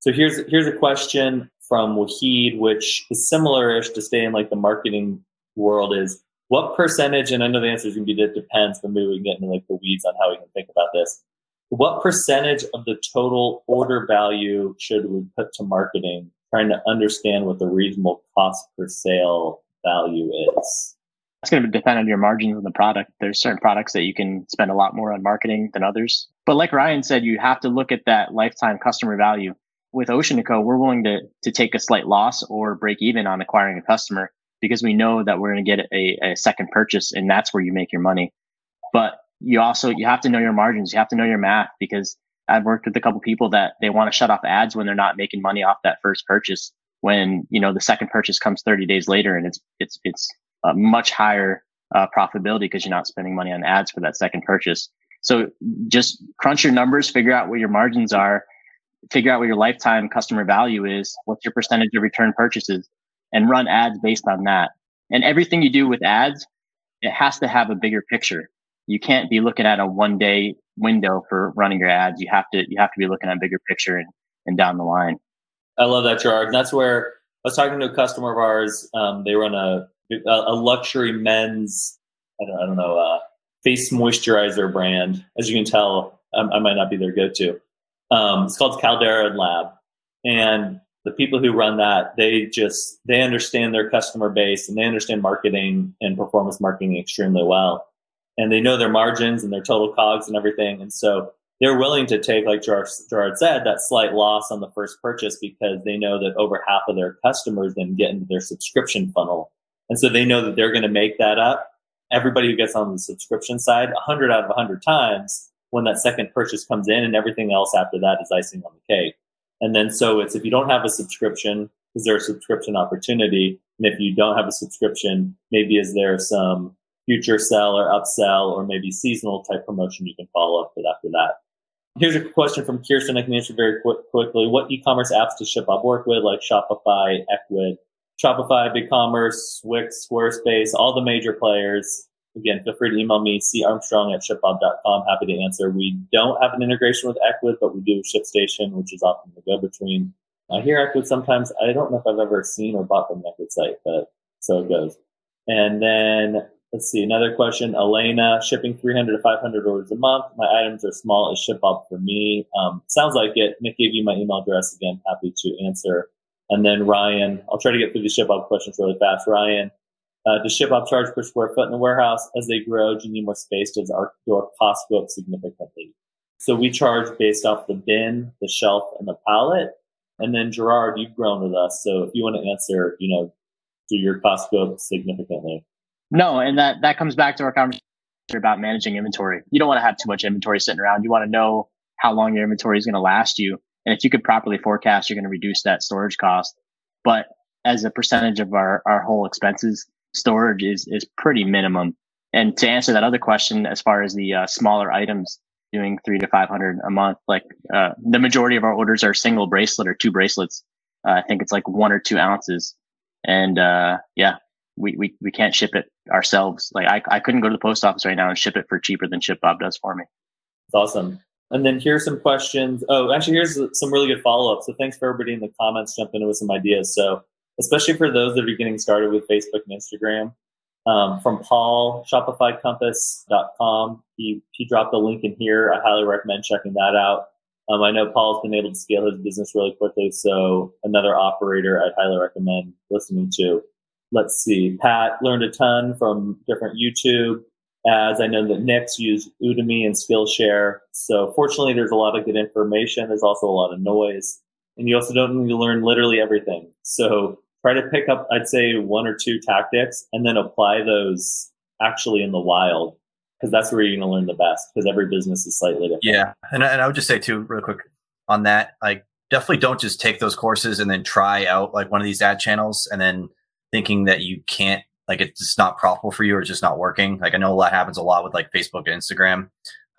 So here's here's a question from Wahid, which is similar-ish to stay in like the marketing world is what percentage, and I know the answer is gonna be that depends, but maybe we can get into like the weeds on how we can think about this. What percentage of the total order value should we put to marketing, trying to understand what the reasonable cost per sale value is? It's going to depend on your margins on the product. There's certain products that you can spend a lot more on marketing than others. But like Ryan said, you have to look at that lifetime customer value. With Ocean and Co we're willing to, to take a slight loss or break even on acquiring a customer because we know that we're going to get a, a second purchase and that's where you make your money. But you also, you have to know your margins. You have to know your math because I've worked with a couple people that they want to shut off ads when they're not making money off that first purchase. When, you know, the second purchase comes 30 days later and it's, it's, it's a much higher uh, profitability because you're not spending money on ads for that second purchase. So just crunch your numbers, figure out what your margins are, figure out what your lifetime customer value is, what's your percentage of return purchases, and run ads based on that. And everything you do with ads, it has to have a bigger picture. You can't be looking at a one day window for running your ads. You have to you have to be looking at a bigger picture and, and down the line. I love that, Gerard. And that's where I was talking to a customer of ours. Um, they run a a, luxury men's I don't, I don't know uh, face moisturizer brand. As you can tell, I, I might not be their go-to. Um, it's called Caldera Lab, and the people who run that they just they understand their customer base and they understand marketing and performance marketing extremely well, and they know their margins and their total cogs and everything, and so they're willing to take, like Gerard, said, that slight loss on the first purchase because they know that over half of their customers then get into their subscription funnel and so they know that they're going to make that up. Everybody who gets on the subscription side, 100 out of 100 times, when that second purchase comes in, and everything else after that is icing on the cake. And then so it's if you don't have a subscription, is there a subscription opportunity? And if you don't have a subscription, maybe is there some future sell or upsell or maybe seasonal type promotion you can follow up with after that? Here's a question from Kirsten. I can answer very quick, quickly. What e-commerce apps does ShipBob work with, like Shopify, Ecwid, Shopify, BigCommerce, Wix, Squarespace, all the major players. Again, feel free to email me, carmstrong at shipbob.com. Happy to answer. We don't have an integration with Ecwid, but we do ShipStation, which is often the go-between. I hear Ecwid sometimes. I don't know if I've ever seen or bought from the Ecwid site, but so it goes. And then let's see, another question. Elena, shipping 300 to 500 orders a month. My items are small as ShipBob for me. Um, sounds like it. Nick gave you my email address again. Happy to answer. And then Ryan, I'll try to get through the ShipBob questions really fast. Ryan, uh, does ShipBob charge per square foot in the warehouse? As they grow, do you need more space? Does our, door cost go up significantly? So we charge based off the bin, the shelf, and the pallet. And then Gerard, you've grown with us. So if you want to answer, you know, do your costs go up significantly? No, and that, that comes back to our conversation about managing inventory. You don't want to have too much inventory sitting around. You want to know how long your inventory is going to last you. And if you could properly forecast, you're going to reduce that storage cost. But as a percentage of our, our whole expenses, storage is, is pretty minimum. And to answer that other question, as far as the uh, smaller items doing three to 500 a month, like uh, the majority of our orders are single bracelet or two bracelets. Uh, I think it's like one or two ounces. And uh, yeah, we, we, we can't ship it ourselves. Like I, I couldn't go to the post office right now and ship it for cheaper than ShipBob does for me. It's awesome. And then here's some questions. Oh, actually, here's some really good follow up. So thanks for everybody in the comments jumping in with some ideas. So especially for those that are getting started with Facebook and Instagram, um, from Paul, ShopifyCompass.com. He, he dropped a link in here. I highly recommend checking that out. Um, I know Paul's been able to scale his business really quickly, so another operator I'd highly recommend listening to. Let's see. Pat learned a ton from different YouTube as I know that Nick's use Udemy and Skillshare. So fortunately, there's a lot of good information. There's also a lot of noise. And you also don't need to learn literally everything. So try to pick up, I'd say, one or two tactics and then apply those actually in the wild because that's where you're going to learn the best because every business is slightly different. Yeah. And, and I would just say, too, real quick on that, like, definitely don't just take those courses and then try out like one of these ad channels and then thinking that you can't like it's not profitable for you or it's just not working. Like I know that happens a lot with like Facebook and Instagram.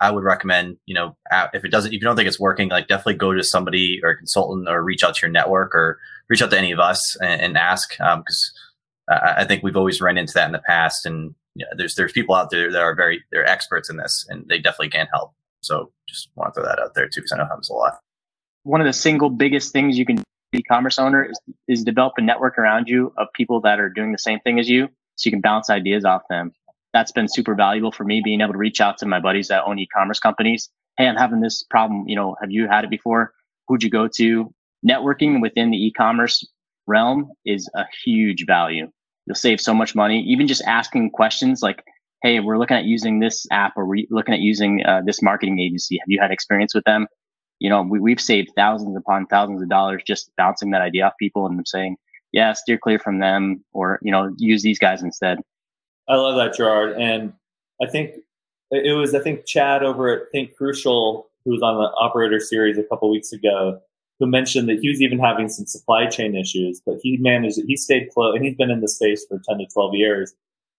I would recommend, you know, if it doesn't, if you don't think it's working, like definitely go to somebody or a consultant or reach out to your network or reach out to any of us and, and ask. Because um, I think we've always run into that in the past, and you know, there's there's people out there that are very they're experts in this, and they definitely can help. So just want to throw that out there too, because I know it happens a lot. One of the single biggest things you can e-commerce owner is, is develop a network around you of people that are doing the same thing as you so you can bounce ideas off them. That's been super valuable for me being able to reach out to my buddies that own e-commerce companies. Hey, I'm having this problem. You know, have you had it before? Who'd you go to? Networking within the e-commerce realm is a huge value. You'll save so much money. Even just asking questions like, Hey, we're looking at using this app or we're looking at using uh, this marketing agency. Have you had experience with them? You know, we, we've saved thousands upon thousands of dollars just bouncing that idea off people and saying, yeah, steer clear from them or, you know, use these guys instead. I love that, Gerard. And I think it was, I think Chad over at Think Crucial, who was on the operator series a couple weeks ago, who mentioned that he was even having some supply chain issues, but he managed it. He stayed close and he's been in the space for 10 to 12 years.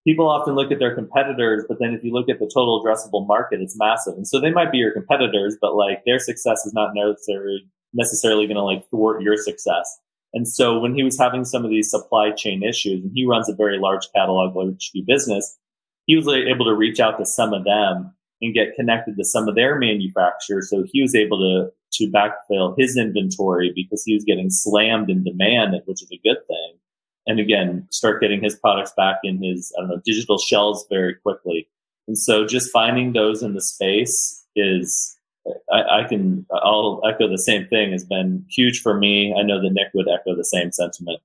People often look at their competitors, but then if you look at the total addressable market, it's massive. And so they might be your competitors, but like their success is not necessarily necessarily going to like thwart your success. And so when he was having some of these supply chain issues, and he runs a very large catalog, large business, he was able to reach out to some of them and get connected to some of their manufacturers. So he was able to to backfill his inventory because he was getting slammed in demand, which is a good thing. And again, start getting his products back in his I don't know digital shelves very quickly. And so just finding those in the space is I, I, can I'll echo the same thing has been huge for me. I know that Nick would echo the same sentiment.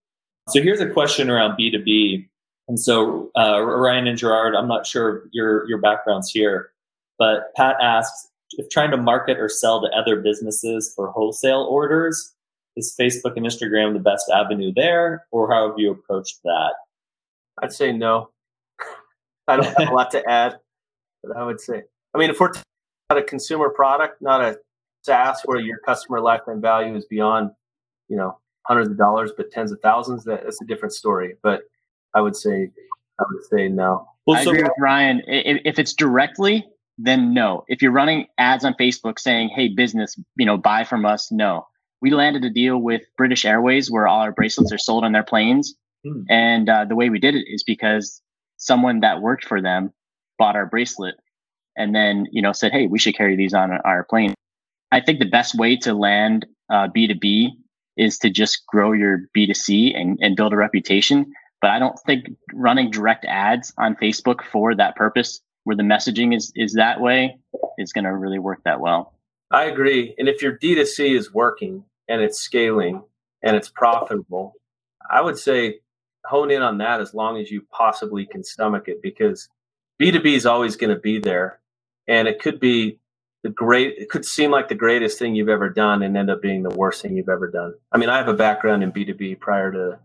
So here's a question around B2B. And so uh, Ryan and Gerard, I'm not sure your your backgrounds here, but Pat asks if trying to market or sell to other businesses for wholesale orders, is Facebook and Instagram the best avenue there, or how have you approached that? I'd say no. I don't have a lot to add, but I would say, I mean, if we're not a consumer product, not a SaaS where your customer lifetime value is beyond, you know, hundreds of dollars, but tens of thousands. That, that's a different story. But I would say, I would say no. Well, I so, agree with Ryan. If, if it's directly, then no. If you're running ads on Facebook saying, "Hey, business, you know, buy from us," no. We landed a deal with British Airways where all our bracelets are sold on their planes, hmm. and uh, the way we did it is because someone that worked for them bought our bracelet and then you know said, "Hey, we should carry these on our plane." I think the best way to land uh, B2B is to just grow your B2C and, and build a reputation. But I don't think running direct ads on Facebook for that purpose, where the messaging is is that way, is going to really work that well. I agree. And if your D2C is working and it's scaling and it's profitable, I would say hone in on that as long as you possibly can stomach it because B2B is always going to be there and it could be the great it could seem like the greatest thing you've ever done and end up being the worst thing you've ever done i mean i have a background in b2b prior to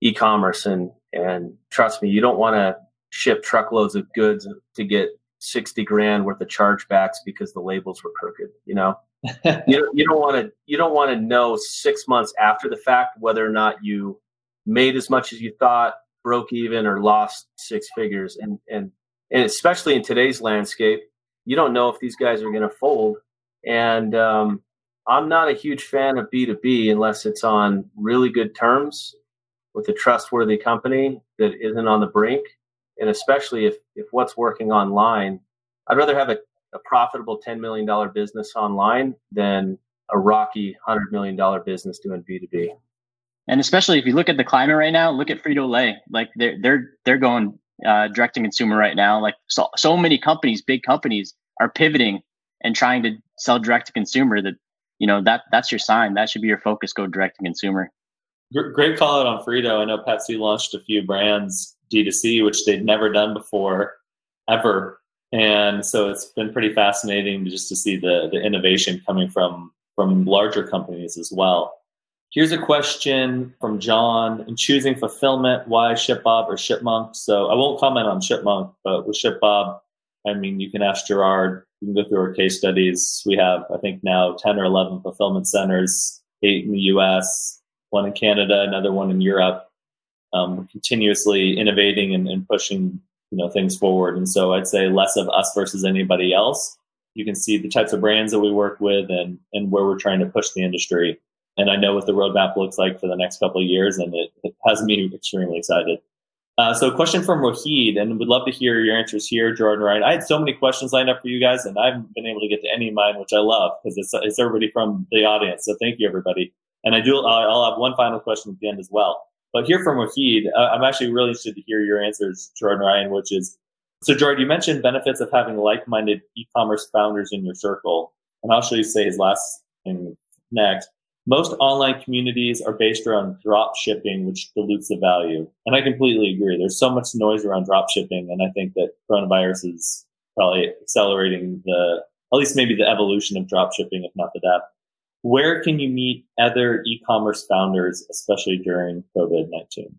e-commerce and and trust me you don't want to ship truckloads of goods to get 60 grand worth of chargebacks because the labels were crooked you know you, <laughs> you don't want to you don't want to know six months after the fact whether or not you made as much as you thought broke even or lost six figures and and and especially in today's landscape you don't know if these guys are going to fold. And um, I'm not a huge fan of B2B unless it's on really good terms with a trustworthy company that isn't on the brink. And especially if, if what's working online, I'd rather have a, a profitable $10 million business online than a rocky $100 million business doing B2B. And especially if you look at the climate right now, look at Frito Lay. Like they're they're they're going uh, direct to consumer right now. Like so, so many companies, big companies, are pivoting and trying to sell direct to consumer. That you know that that's your sign. That should be your focus. Go direct to consumer. Great call out on Frito. I know Pepsi launched a few brands D2C, which they'd never done before, ever. And so it's been pretty fascinating just to see the the innovation coming from from larger companies as well. Here's a question from John. In choosing fulfillment, why ShipBob or ShipMonk? So I won't comment on ShipMonk, but with ShipBob, I mean, you can ask Gerard. You can go through our case studies. We have, I think, now 10 or 11 fulfillment centers, eight in the US, one in Canada, another one in Europe. Um, continuously innovating and, and pushing you know things forward. And so I'd say less of us versus anybody else. You can see the types of brands that we work with and and where we're trying to push the industry and I know what the roadmap looks like for the next couple of years, and it, it has me extremely excited. Uh, so, a question from Wahid, and we'd love to hear your answers here, Gerard Ryan. I had so many questions lined up for you guys, and I haven't been able to get to any of mine, which I love because it's, it's everybody from the audience. So, thank you, everybody. And I do, I'll have one final question at the end as well. But here from Wahid, uh, I'm actually really interested to hear your answers, Gerard Ryan, which is so, Gerard, you mentioned benefits of having like minded e commerce founders in your circle. And I'll show you say his last thing next most online communities are based around drop shipping, which dilutes the value. And I completely agree. There's so much noise around drop shipping. And I think that coronavirus is probably accelerating the, at least maybe the evolution of drop shipping, if not the death. Where can you meet other e-commerce founders, especially during COVID-19?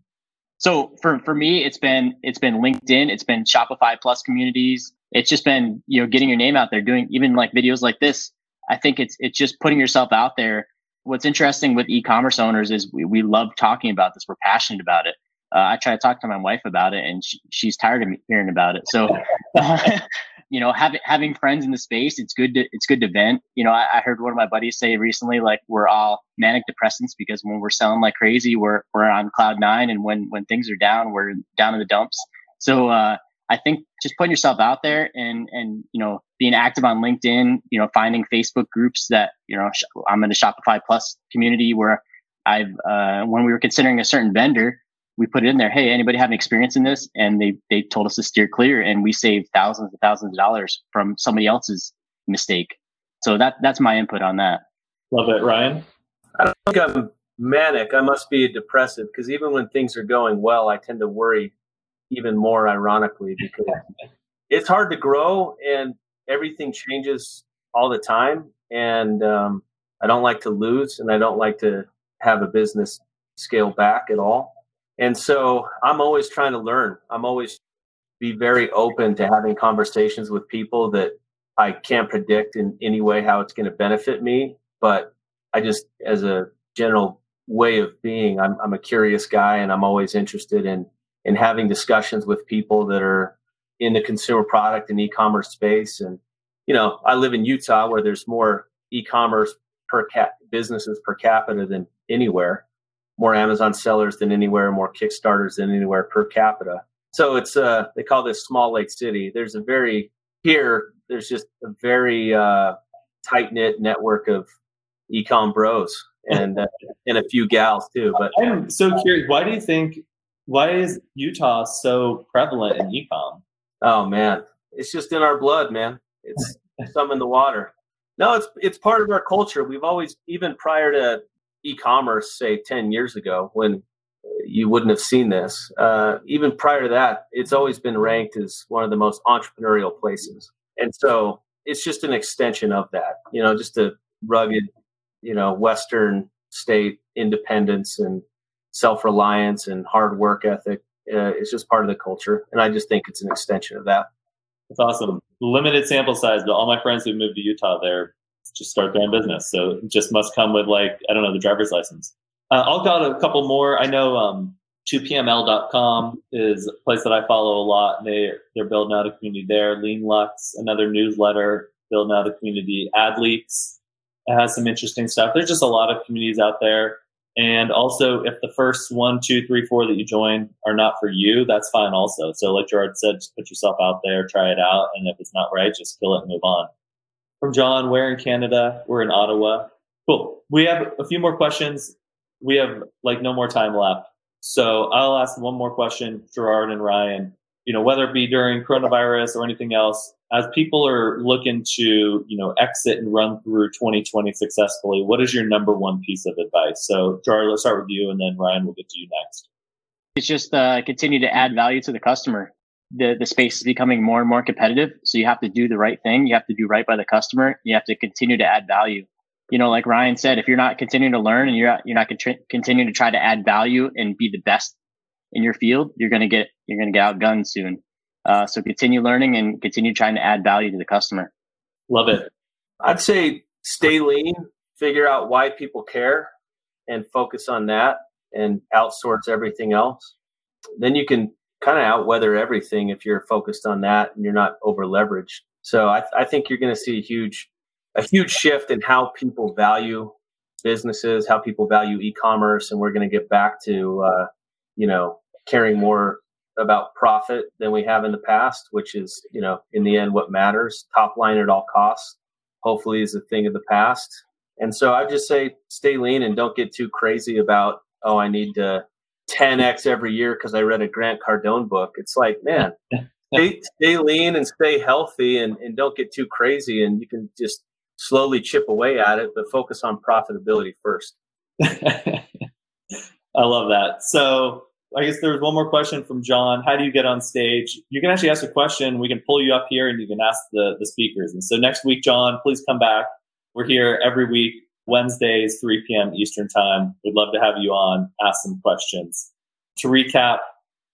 So for, for me, it's been, it's been LinkedIn. It's been Shopify plus communities. It's just been, you know, getting your name out there, doing even like videos like this. I think it's, it's just putting yourself out there what's interesting with e-commerce owners is we, we love talking about this. We're passionate about it. Uh, I try to talk to my wife about it, and she, she's tired of me hearing about it. So, <laughs> <laughs> you know, having having friends in the space, it's good to it's good to vent. You know, I, I, heard one of my buddies say recently, like we're all manic depressants because when we're selling like crazy, we're we're on cloud nine, and when when things are down, we're down in the dumps. So, uh, I think just putting yourself out there and and you know being active on LinkedIn, you know finding Facebook groups that you know I'm in a Shopify Plus community where I've uh, when we were considering a certain vendor, we put it in there. Hey, anybody have an experience in this? And they they told us to steer clear, and we saved thousands and thousands of dollars from somebody else's mistake. So that that's my input on that. Love it, Ryan. I don't think I'm manic. I must be depressive because even when things are going well, I tend to worry even more ironically because <laughs> it's hard to grow and everything changes all the time and um, i don't like to lose and i don't like to have a business scale back at all and so i'm always trying to learn i'm always be very open to having conversations with people that i can't predict in any way how it's going to benefit me but i just as a general way of being I'm, I'm a curious guy and i'm always interested in and having discussions with people that are in the consumer product and e-commerce space. And you know, I live in Utah where there's more e-commerce per cap businesses per capita than anywhere, more Amazon sellers than anywhere, more Kickstarters than anywhere per capita. So it's uh they call this small lake city. There's a very here there's just a very uh, tight knit network of ecom bros and uh, and a few gals too. But I'm so curious. Why do you think why is Utah so prevalent in ecom? Oh man, it's just in our blood, man. It's <laughs> some in the water. No, it's it's part of our culture. We've always, even prior to e-commerce, say ten years ago, when you wouldn't have seen this. Uh, even prior to that, it's always been ranked as one of the most entrepreneurial places, and so it's just an extension of that. You know, just a rugged, you know, Western state independence and self reliance and hard work ethic. Uh, it's just part of the culture, and I just think it's an extension of that. That's awesome. Limited sample size, but all my friends who moved to Utah, there just start their own business. So it just must come with like I don't know the driver's license. Uh, I'll got a couple more. I know um, 2pml.com is a place that I follow a lot. They they're building out a community there. Lean Luxe, another newsletter, building out a community. AdLeaks has some interesting stuff. There's just a lot of communities out there. And also, if the first one, two, three, four that you join are not for you, that's fine also. So, like Gerard said, just put yourself out there, try it out. And if it's not right, just kill it and move on. From John, we're in Canada. We're in Ottawa. Cool. We have a few more questions. We have like no more time left. So I'll ask one more question, Gerard and Ryan. You know, whether it be during coronavirus or anything else, as people are looking to you know exit and run through 2020 successfully what is your number one piece of advice so Gerard, let's start with you and then ryan will get to you next it's just uh, continue to add value to the customer the, the space is becoming more and more competitive so you have to do the right thing you have to do right by the customer you have to continue to add value you know, like Ryan said, if you're not continuing to learn and you're not, you're not continuing to try to add value and be the best in your field, you're going to get, you're going to get outgunned soon. Uh, so continue learning and continue trying to add value to the customer. Love it. I'd say stay lean, figure out why people care and focus on that and outsource everything else. Then you can kind of outweather everything if you're focused on that and you're not over leveraged. So I, I think you're going to see a huge a huge shift in how people value businesses, how people value e-commerce, and we're going to get back to uh, you know caring more about profit than we have in the past, which is you know in the end what matters. Top line at all costs, hopefully, is a thing of the past. And so I just say stay lean and don't get too crazy about oh I need to 10x every year because I read a Grant Cardone book. It's like man. <laughs> stay, stay lean and stay healthy and, and don't get too crazy and you can just slowly chip away at it, but focus on profitability first. <laughs> I love that. So I guess there's one more question from John. How do you get on stage? You can actually ask a question. We can pull you up here and you can ask the, the speakers. And so next week, John, please come back. We're here every week, Wednesdays, 3 p.m. Eastern time. We'd love to have you on, ask some questions. To recap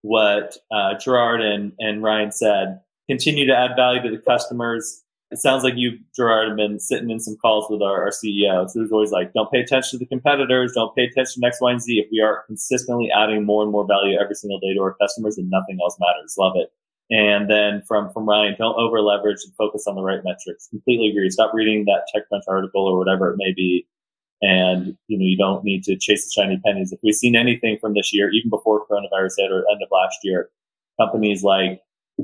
what uh, Gerard and, and Ryan said, continue to add value to the customers, it sounds like you, Gerard, have been sitting in some calls with our, our CEO. So there's always like, don't pay attention to the competitors, don't pay attention to X, Y, and Z. If we are consistently adding more and more value every single day to our customers, then nothing else matters. Love it. And then from from Ryan, don't over leverage and focus on the right metrics. Completely agree. Stop reading that TechCrunch article or whatever it may be. And you know, you don't need to chase the shiny pennies. If we've seen anything from this year, even before coronavirus hit or end of last year, companies like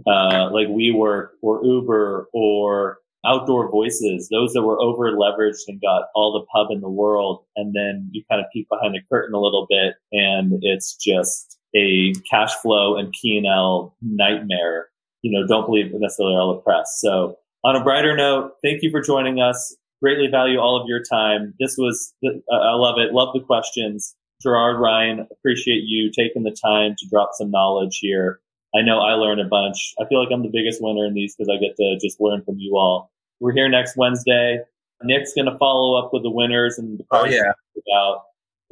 uh, like WeWork or Uber or Outdoor Voices, those that were over leveraged and got all the pub in the world. And then you kind of peek behind the curtain a little bit and it's just a cash flow and P&L nightmare. You know, don't believe necessarily all the press. So on a brighter note, thank you for joining us. Greatly value all of your time. This was, uh, I love it. Love the questions. Gerard Ryan, appreciate you taking the time to drop some knowledge here. I know I learned a bunch. I feel like I'm the biggest winner in these because I get to just learn from you all. We're here next Wednesday. Nick's going to follow up with the winners and the oh yeah. About.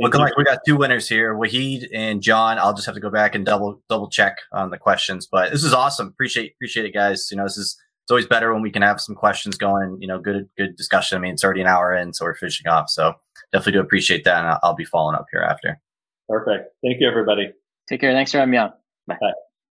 Looking like we got two winners here, Wahid and John. I'll just have to go back and double double check on the questions, but this is awesome. Appreciate appreciate it, guys. You know, this is it's always better when we can have some questions going. You know, good good discussion. I mean, it's already an hour in, so we're finishing off. So definitely do appreciate that, and I'll, I'll be following up here after. Perfect. Thank you, everybody. Take care. Thanks for having me on. Bye. Bye.